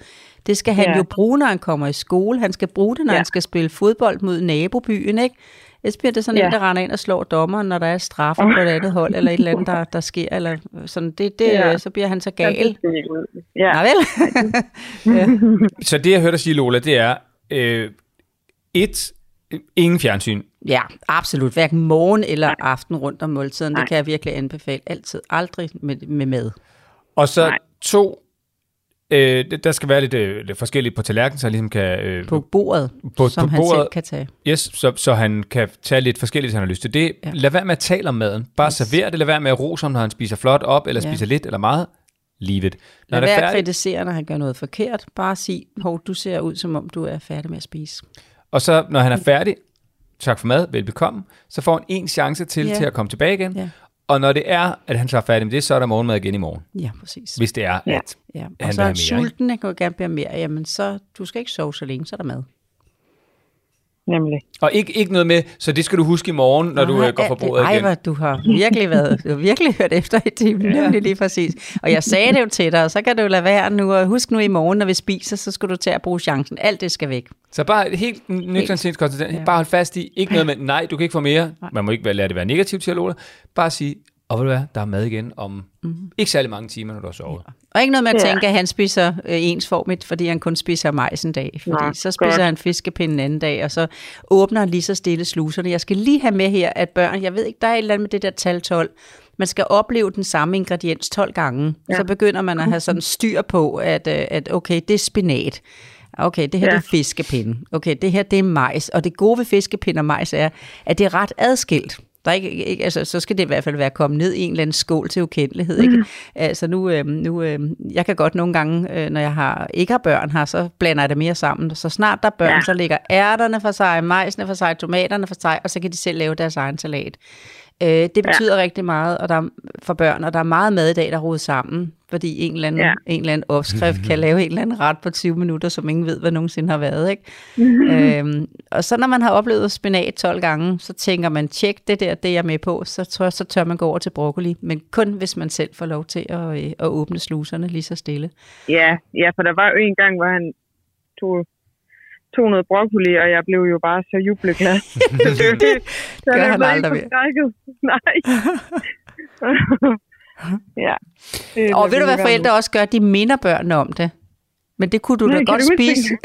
Det skal han ja. Jo bruge, når han kommer i skole. Han skal bruge det, når ja. Han skal spille fodbold mod nabobyen, ikke? Ellers bliver det sådan ja. En, der render ind og slår dommeren, når der er straffer på et andet hold, eller et eller andet, der, der sker, eller sådan. Det, det, ja. Så bliver han så gal. Ja, Nej vel? ja. Så det, jeg hørte dig sige, Lola, det er, øh, et, øh, ingen fjernsyn. Ja, absolut. Hverken morgen eller aften rundt om måltiden. Det kan jeg virkelig anbefale. Altid. Aldrig med, med mad. Og så Nej. to, øh, der skal være lidt, øh, lidt forskelligt på tallerkenen, så han ligesom kan... Øh, På bordet, På- som på han bordet. selv kan tage. Yes, så, så han kan tage lidt forskelligt, hvis han har lyst til det. Ja. Lad være med at tale om maden. Bare Yes. server det. Lad være med at rose ham, når han spiser flot op, eller Ja. spiser lidt eller meget. Leave it. Når Lad er være at kritisere, når han gør noget forkert. Bare sig, hov, du ser ud, som om du er færdig med at spise. og så når han er færdig, tak for mad, velbekomme, så får han en chance til, Ja. til at komme tilbage igen. Ja. Og når det er, at han så er færdig med det, så er der morgenmad igen i morgen. Ja, præcis. Hvis det er, Ja. at Ja. Han Og vil så er have han mere, ikke? sulten, han kan jo gerne blive mere. Jamen, så du skal ikke sove så længe, så er der mad. Nemlig. Og ikke, ikke noget med, så det skal du huske i morgen, når du Nej, øh, går fra det- bordet Ej, igen. hvor du har virkelig været, du har virkelig hørt efter i timen, ja. nemlig lige præcis. Og jeg sagde det jo til dig, og så kan du lade være nu, og husk nu i morgen, når vi spiser, så skal du til at bruge chancen. Alt det skal væk. Så bare helt nøgternt sindskonsekvent. Ja. Bare hold fast i, ikke noget med, nej, du kan ikke få mere. Man må ikke være- lade det være negativt til at Lola. Bare sige, og ved du hvad, der er mad igen om mm. ikke særlig mange timer, når du har sovet. Og ikke noget med at Ja. tænke, at han spiser øh, ensformigt, fordi han kun spiser majs en dag. Fordi Nå, så spiser godt. han fiskepinde en anden dag, og så åbner han lige så stille sluserne. Jeg skal lige have med her, at børn, jeg ved ikke, der er et eller andet med det der tal 12. Man skal opleve den samme ingrediens 12 gange. Ja. Så begynder man at have sådan styr på, at, øh, at okay, det er spinat. Okay, det her ja. Det er fiskepinde. Okay, det her det er majs. Og det gode ved fiskepinde og majs er, at det er ret adskilt. Der er ikke, ikke, altså, så skal det i hvert fald være kommet ned i en eller anden skål til ukendelighed. Ikke? Altså nu, øh, nu øh, jeg kan godt nogle gange, øh, når jeg har, ikke har børn her, så blander jeg det mere sammen. Så snart der er børn. Ja. så ligger ærterne for sig, majsene for sig, tomaterne for sig, og så kan de selv lave deres egen salat. Øh, det betyder ja. rigtig meget og der er, for børn, og der er meget mad i dag, der er sammen, fordi en eller anden, ja. Ja. en eller anden opskrift kan lave en eller anden ret på 20 minutter, som ingen ved, hvad nogensinde har været. Ikke? øhm, og så når man har oplevet spinat 12 gange, så tænker man, tjek det der, det er jeg med på, så tør, så tør man gå over til broccoli, men kun hvis man selv får lov til at, øh, at åbne sluserne lige så stille. Ja, ja, for der var jo en gang, hvor han tog, tog noget broccoli, og jeg blev jo bare så jubleglad. så det, gør jeg han aldrig ikke mere. Nej. ja. Det Og ved du, hvad være forældre nu. også gør? De minder børnene om det. Men det kunne du da Nej, kan godt du spise.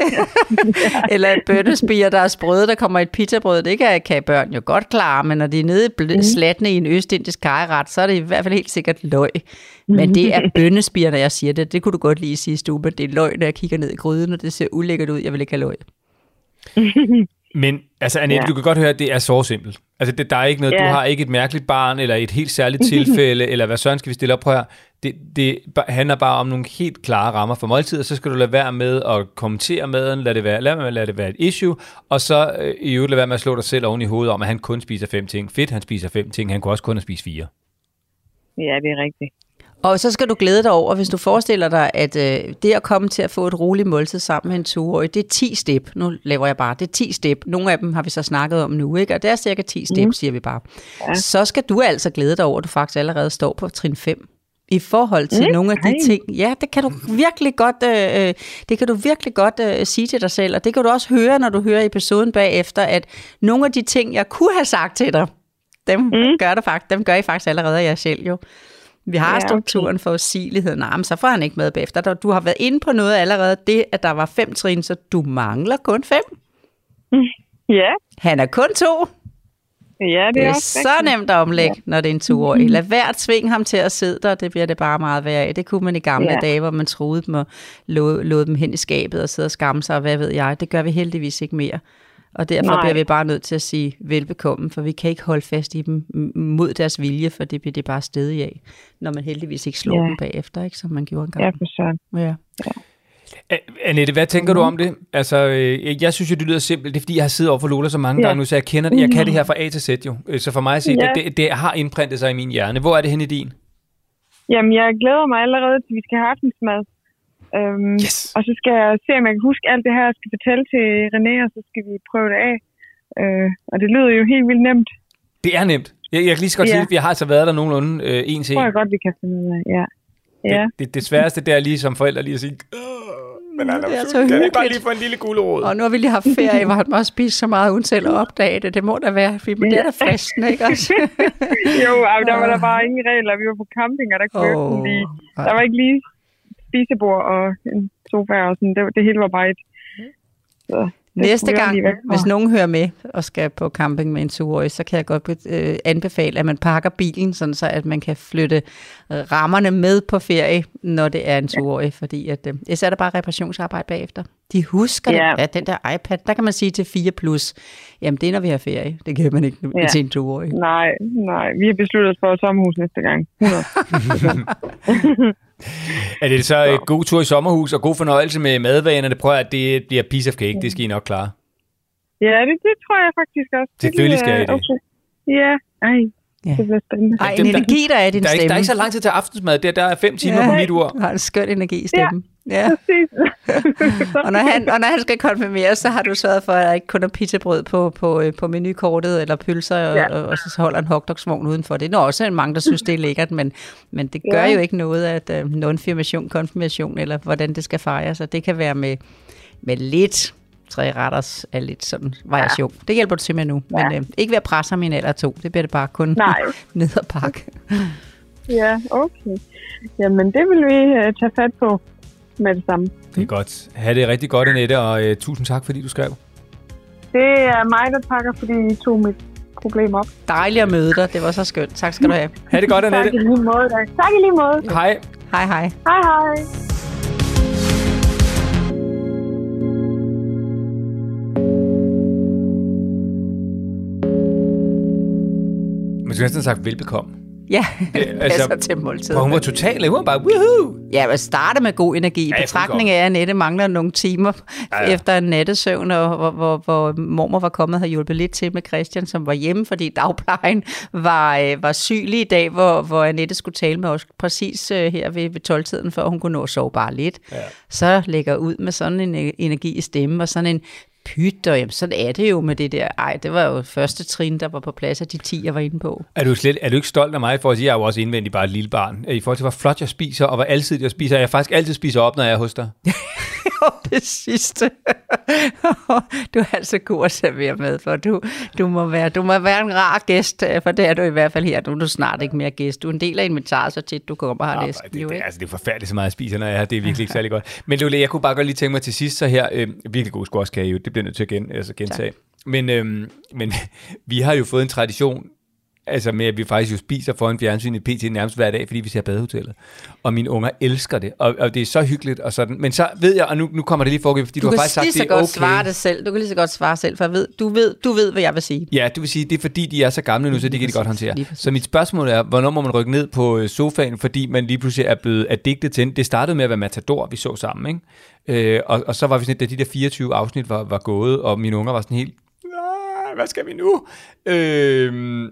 Eller et bønnespiger, der er sprøde, der kommer et pizzabrød. Det kan, kan børn jo godt klare, men når de er nede Mhm. slatne i en østindisk kajeret, så er det i hvert fald helt sikkert løg. Men det er bønnespiger, når jeg siger det. Det kunne du godt lige sige, Stube. Det er løg, når jeg kigger ned i gryden, og det ser ulækkert ud. Jeg vil ikke have løg. Men altså, Annette, ja. Du kan godt høre, at det er så simpelt. Altså, det, der er ikke noget, ja. Du har ikke et mærkeligt barn, eller et helt særligt tilfælde, eller hvad søren skal vi stille op på her. Det, det handler bare om nogle helt klare rammer for måltider, så skal du lade være med at kommentere maden, lad det være, lad, lad det være et issue, og så øh, i øvrigt lade være med at slå dig selv oven i hovedet om, at han kun spiser fem ting. Fedt, han spiser fem ting, han kunne også kun have spist fire. Ja, det er rigtigt. Og så skal du glæde dig over, hvis du forestiller dig, at øh, det at komme til at få et roligt måltid sammen med en toårig, det er 10 step. Nu laver jeg bare, det er 10 step. Nogle af dem har vi så snakket om nu, ikke? Og det er cirka 10 step, mm. siger vi bare. Ja. Så skal du altså glæde dig over, at du faktisk allerede står på trin 5 i forhold til mm, nogle af de ting. Ja, det kan du virkelig godt, øh, øh, det kan du virkelig godt øh, sige til dig selv, og det kan du også høre, når du hører episoden bagefter, at nogle af de ting, jeg kunne have sagt til dig, dem mm. gør du faktisk, dem gør I faktisk allerede af jer selv jo. Vi har Ja, ja, okay. strukturen for usigelighed. Nej, men så får han ikke med bagefter. Du har været inde på noget allerede. Det, at der var fem trin, så du mangler kun fem. Ja, Han er kun to. Ja, det, Det er er så rigtigt. nemt at omlægge, når det er en toårig. Lad være at tvinge ham til at sidde der, det bliver det bare meget værd af. Det kunne man i gamle Ja. dage, hvor man troede dem og lod, lod dem hen i skabet og sidde og skamme sig, og hvad ved jeg. Det gør vi heldigvis ikke mere. Og derfor Nej. bliver vi bare nødt til at sige velbekomme, for vi kan ikke holde fast i dem mod deres vilje, for det bliver det bare stedig af, når man heldigvis ikke slår Ja. dem bagefter, ikke, som man gjorde Ja, engang. for søren. Ja. A- Annette, hvad tænker du om det? Altså, øh, jeg synes jo, det lyder simpelt. Det er, fordi jeg har siddet over for Lola så mange Ja. gange nu, så jeg kender det. Jeg kan det her fra A til Z jo. Øh, Så for mig at se, Ja. det, det, det har indprintet sig i min hjerne. Hvor er det henne i din? Jamen, jeg glæder mig allerede til, vi skal have aftensmad. Øhm, Yes. Og så skal jeg se, om jeg kan huske alt det her, jeg skal fortælle til René, og så skal vi prøve det af. Øh, og det lyder jo helt vildt nemt. Det er nemt. Jeg, jeg kan lige så godt Ja. sige, at vi har altså været der nogenlunde øh, en til Det tror en. jeg godt, vi kan finde ud af. Ja. Ja. Det, det, det sværeste, det er lige som forældre lige at sige, "Åh, men Anna, Det er så kan ikke bare lige få en lille gulerod? Og nu har vi lige haft ferie, hvor han må spise så meget uden selv at opdage det. Det må da være, fordi det er da fristende, ikke også? Jo, altså, der var der bare ingen regler. Vi var på camping, og der kunne oh. Ikke lige... Der var ikke lige spisebord og en sofa og sådan. Det, det hele var bare et... Så, det Næste gang, hvis nogen hører med og skal på camping med en toårig, så kan jeg godt øh, anbefale, at man pakker bilen, sådan så at man kan flytte øh, rammerne med på ferie, når det er en toårig, fordi at, øh, ellers er der bare reparationsarbejde bagefter. De husker Ja. det. Ja, den der iPad, der kan man sige til 4 plus, jamen det er, når vi har ferie. Det kan man ikke Ja. ja. til en toårig. Nej, nej. Vi har besluttet os for et sommerhus næste gang. 100. Er det så en god tur i sommerhus og god fornøjelse med madvanerne? Prøv at det bliver piece of cake, det skal I nok klare. Ja, det, det tror jeg faktisk også. Selvfølgelig Det skal I bliver- det. Okay. Ja, ej. Ja. Det bliver spændende. Ej, en der- energi, der er i din Der er, ikke, der er ikke så lang tid til aftensmad. Der, der er fem timer på mit ur. Du har en skøn energi i stemmen. Ja. Præcis. Og når, han, og når han skal konfirmeres, så har du sørget for, at der ikke kun er pizzabrød på, på, øh, på menukortet, eller pølser, og, Ja. og, og så holder en hotdogsvogn udenfor. Det er nu også mange, der synes, det er lækkert, men, men det gør Ja. jo ikke noget, at øh, non-firmation, konfirmation, eller hvordan det skal fejres. Og det kan være med, med lidt tre retters af lidt sådan variation. Ja. Det hjælper du til med nu, men Ja. øh, ikke ved at presse ham i en alder to. Det bliver det bare kun Nej. ned og pakke. Ja, okay. Jamen, det vil vi uh, tage fat på med det samme. Det er godt. Ha' det rigtig godt, Annette, og uh, tusind tak, fordi du skrev. Det er mig, der takker, fordi I tog mit problem op. Dejligt at møde dig. Det var så skønt. Tak skal du have. Ha' det godt, Tak i Annette. lige måde. da. Tak i lige måde. Hej. Hej hej. Hej, hej. Man skulle næsten have sagt velbekomme. Ja, altså, altså, til måltid. Hun var total, hun var bare, woohoo! Ja, men starte med god energi. I Ja, betragtning af, at Annette mangler nogle timer Ja, ja, efter en nattesøvn, og hvor, hvor, hvor mormor var kommet og havde hjulpet lidt til med Christian, som var hjemme, fordi dagplejen var, øh, var sygelig i dag, hvor, hvor Annette skulle tale med os præcis øh, her ved, ved 12-tiden, for hun kunne nå at sove bare lidt. Ja. Så lægger ud med sådan en øh, energi i stemmen, og sådan en pyt, og jamen, sådan er det jo med det der. Ej, det var jo første trin, der var på plads af de 10, jeg var inde på. Er du, slet, er du ikke stolt af mig for at sige, at jeg er jo også indvendig bare et lille barn? I forhold til, hvor flot jeg spiser, og hvor altid jeg spiser. Jeg faktisk altid spiser op, når jeg er hos dig. det sidste. du er altså god at servere med, for du, du, må være, du må være en rar gæst, øh, for det er du i hvert fald her. Nu er du snart ikke mere gæst. Du er en del af inventaret, så tit du kommer her læst. det, det, altså, det er forfærdeligt så meget, jeg spiser, når jeg er. Det er virkelig ikke særlig godt. Men Lule, jeg kunne bare godt lige tænke mig til sidst så her. Øh, virkelig god squashkage, jo. det bliver nødt til at gen, altså, gentage. Men, øh, men vi har jo fået en tradition, altså med, at vi faktisk jo spiser foran fjernsynet PT nærmest hver dag, fordi vi ser badehotellet. Og mine unger elsker det, og, og det er så hyggeligt og sådan. Men så ved jeg, og nu, nu kommer det lige foregå, fordi du, Du, har kan faktisk sagt, lige så det er godt okay. svare det selv. Du kan lige så godt svare selv, for jeg ved, du, ved, du ved, hvad jeg vil sige. Ja, du vil sige, det er fordi, de er så gamle nu, så det kan de godt håndtere. lige. Så mit spørgsmål er, hvornår må man rykke ned på øh, sofaen, fordi man lige pludselig er blevet addiktet til? Det startede med at være Matador, vi så sammen, ikke? Øh, og, og så var vi sådan, da de der 24 afsnit var, var gået, og mine unger var sådan helt, "Nej, hvad skal vi nu? Øh,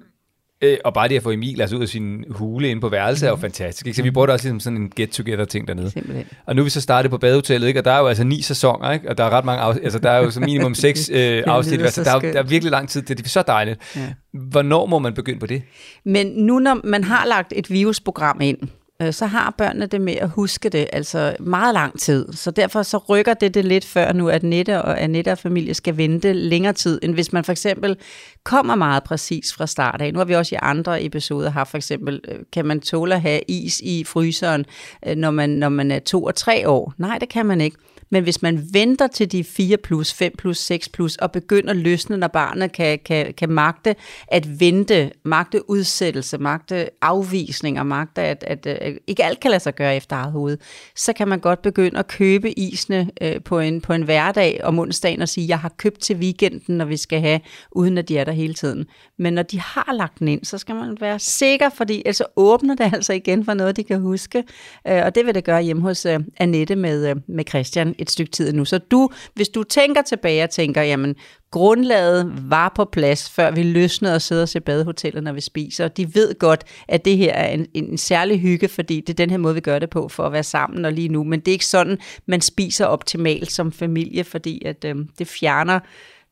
øh, og bare det at få Emil altså ud af sin hule inde på værelset er jo fantastisk. Ikke? Så vi brugte også ligesom sådan en get-together-ting dernede. Simpelthen. Og nu er vi så startet på badehotellet, ikke? og der er jo altså ni sæsoner, ikke? og der er ret mange afsnit, altså der er jo så minimum seks øh, afsnit, altså, så der, er, der er virkelig lang tid til det. Det er så dejligt. Ja. Hvornår må man begynde på det? Men nu når man har lagt et virusprogram ind, øh, så har børnene det med at huske det, altså meget lang tid. Så derfor så rykker det det lidt før nu, at Nette og Annette og familie skal vente længere tid, end hvis man for eksempel kommer meget præcis fra start af. Nu har vi også i andre episoder haft for eksempel, øh, kan man tåle at have is i fryseren, øh, når man, når man er to og tre år? Nej, det kan man ikke. Men hvis man venter til de 4 plus, 5 plus, 6 plus, og begynder at løsne, når barnet kan, kan, kan magte at vente, magte udsættelse, magte afvisninger, magte at, at, at ikke alt kan lade sig gøre efter eget hoved, så kan man godt begynde at købe isene øh, på, en, på en hverdag om onsdagen og sige, jeg har købt til weekenden, når vi skal have, uden at de er der hele tiden. Men når de har lagt den ind, så skal man være sikker, fordi ellers åbner det altså igen for noget, de kan huske. Øh, og det vil det gøre hjemme hos øh, Annette med, øh, med Christian et stykke tid nu. Så du, hvis du tænker tilbage og tænker, jamen grundlaget var på plads, før vi løsnede og sidder og ser badehoteller, når vi spiser. De ved godt, at det her er en, en særlig hygge, fordi det er den her måde, vi gør det på for at være sammen og lige nu. Men det er ikke sådan, man spiser optimalt som familie, fordi at, øh, det fjerner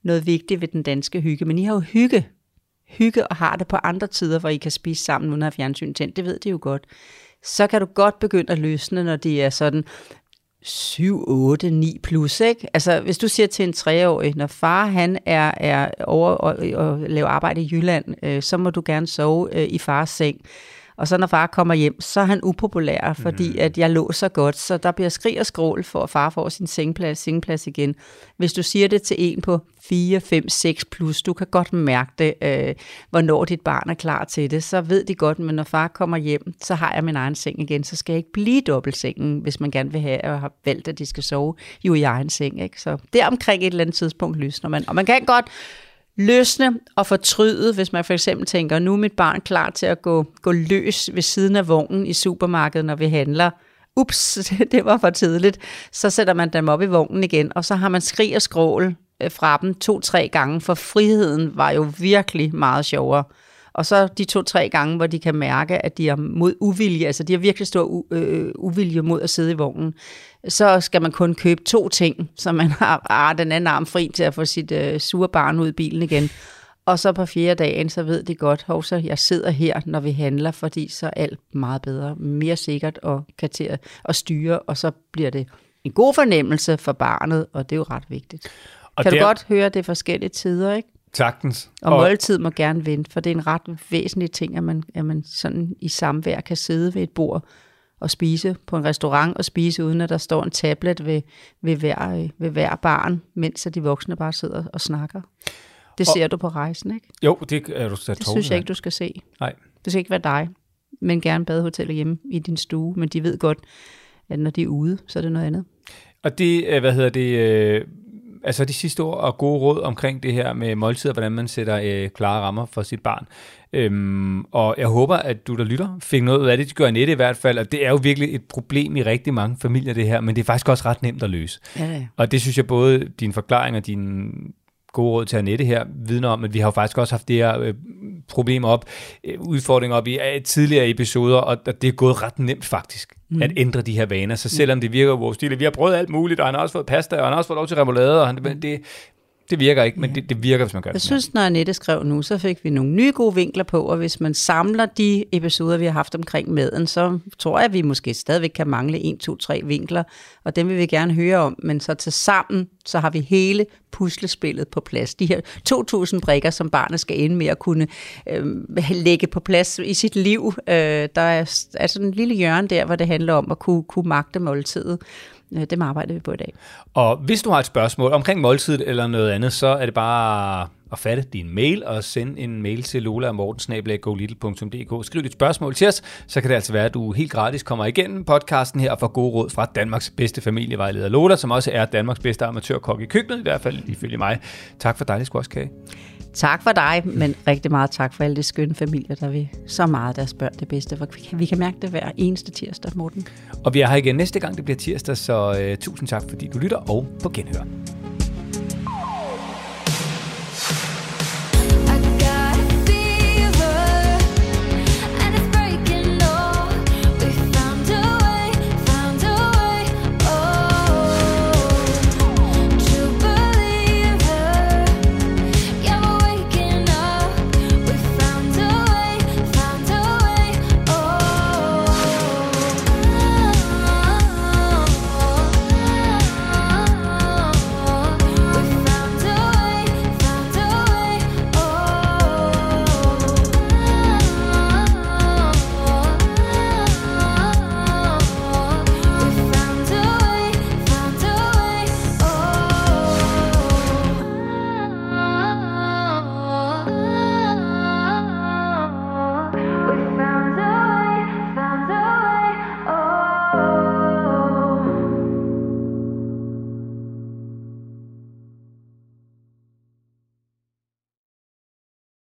noget vigtigt ved den danske hygge. Men I har jo hygge, hygge og har det på andre tider, hvor I kan spise sammen uden at have fjernsyn tændt. Det ved de jo godt. Så kan du godt begynde at løsne, når det er sådan 7, 8, 9 plus, ikke? Altså, hvis du siger til en treårig, når far han er, er over og, og laver arbejde i Jylland, øh, så må du gerne sove øh, i fars seng. Og så når far kommer hjem, så er han upopulær, fordi mm. at jeg lå så godt, så der bliver skrig og skrål for, at far får sin sengeplads, sengeplads igen. Hvis du siger det til en på 4, 5, 6 plus, du kan godt mærke det, øh, hvornår dit barn er klar til det, så ved de godt, men når far kommer hjem, så har jeg min egen seng igen, så skal jeg ikke blive dobbeltsengen, hvis man gerne vil have og har valgt, at de skal sove jo i egen seng. Ikke? Så det er omkring et eller andet tidspunkt løsner man. Og man kan godt løsne og fortryde, hvis man for eksempel tænker, nu er mit barn klar til at gå, gå løs ved siden af vognen i supermarkedet, når vi handler. Ups, det var for tidligt. Så sætter man dem op i vognen igen, og så har man skrig og skrål øh, fra dem to-tre gange, for friheden var jo virkelig meget sjovere. Og så de to-tre gange, hvor de kan mærke, at de er mod uvilje, altså de har virkelig stor u- øh, uvilje mod at sidde i vognen, så skal man kun købe to ting, så man har ah, den anden arm fri til at få sit øh, sure barn ud i bilen igen. Og så på fjerde dagen, så ved de godt, hov, så jeg sidder her, når vi handler, fordi så er alt meget bedre, mere sikkert og kan til at, at styre, og så bliver det en god fornemmelse for barnet, og det er jo ret vigtigt. Og kan der- du godt høre, at det er forskellige tider, ikke? Sagtens. Og, og måltid må gerne vente, for det er en ret væsentlig ting, at man, at man sådan i samvær kan sidde ved et bord og spise på en restaurant og spise, uden at der står en tablet ved, ved, hver, øh, ved hver barn, mens at de voksne bare sidder og snakker. Det Og- ser du på rejsen, ikke? Jo, det er du så Det synes jeg ikke, du skal se. Nej. Det skal ikke være dig, men gerne badehoteller hjemme i din stue. Men de ved godt, at når de er ude, så er det noget andet. Og det, øh, hvad hedder det, øh, altså de sidste ord og gode råd omkring det her med måltider, hvordan man sætter øh, klare rammer for sit barn. Øhm, og jeg håber, at du, der lytter, fik noget ud af det. Det gør Annette i hvert fald, og det er jo virkelig et problem i rigtig mange familier, det her, men det er faktisk også ret nemt at løse. Ja, ja. Og det synes jeg både din forklaring og din gode råd til Annette her vidner om, at vi har jo faktisk også haft det her øh, problem op, øh, udfordringer op i øh, tidligere episoder, og, og det er gået ret nemt faktisk, mm. at ændre de her vaner. Så selvom det virker vores stil, vi har prøvet alt muligt, og han har også fået pasta, og han har også fået lov til remoulade, og han, men det, det virker ikke, men det, det virker, hvis man gør Jeg det. sådan synes, når Annette skrev nu, så fik vi nogle nye gode vinkler på, og hvis man samler de episoder, vi har haft omkring maden, så tror jeg, at vi måske stadigvæk kan mangle 1, 2, 3 vinkler, og dem vil vi gerne høre om, men så til sammen, så har vi hele puslespillet på plads. De her 2.000 brikker, som barnet skal ende med at kunne øh, lægge på plads i sit liv. Øh, der er, er sådan en lille hjørne der, hvor det handler om at kunne, kunne magte måltidet. Øh, dem arbejder vi på i dag. Og hvis du har et spørgsmål omkring måltidet eller noget andet, så er det bare at fatte din mail og sende en mail til lola.mortensnabelaggolittle.dk. Skriv dit spørgsmål til os, så kan det altså være, at du helt gratis kommer igennem podcasten her og får gode råd fra Danmarks bedste familievejleder Lola, som også er Danmarks bedste amatørkok i køkkenet, i hvert fald ifølge mig. Tak for dejlig squashkage. Tak for dig, men rigtig meget tak for alle de skønne familier, der vil så meget deres børn det bedste. For vi kan, vi kan mærke det hver eneste tirsdag, Morten. Og vi er her igen næste gang, det bliver tirsdag, så uh, tusind tak, fordi du lytter, og på genhør.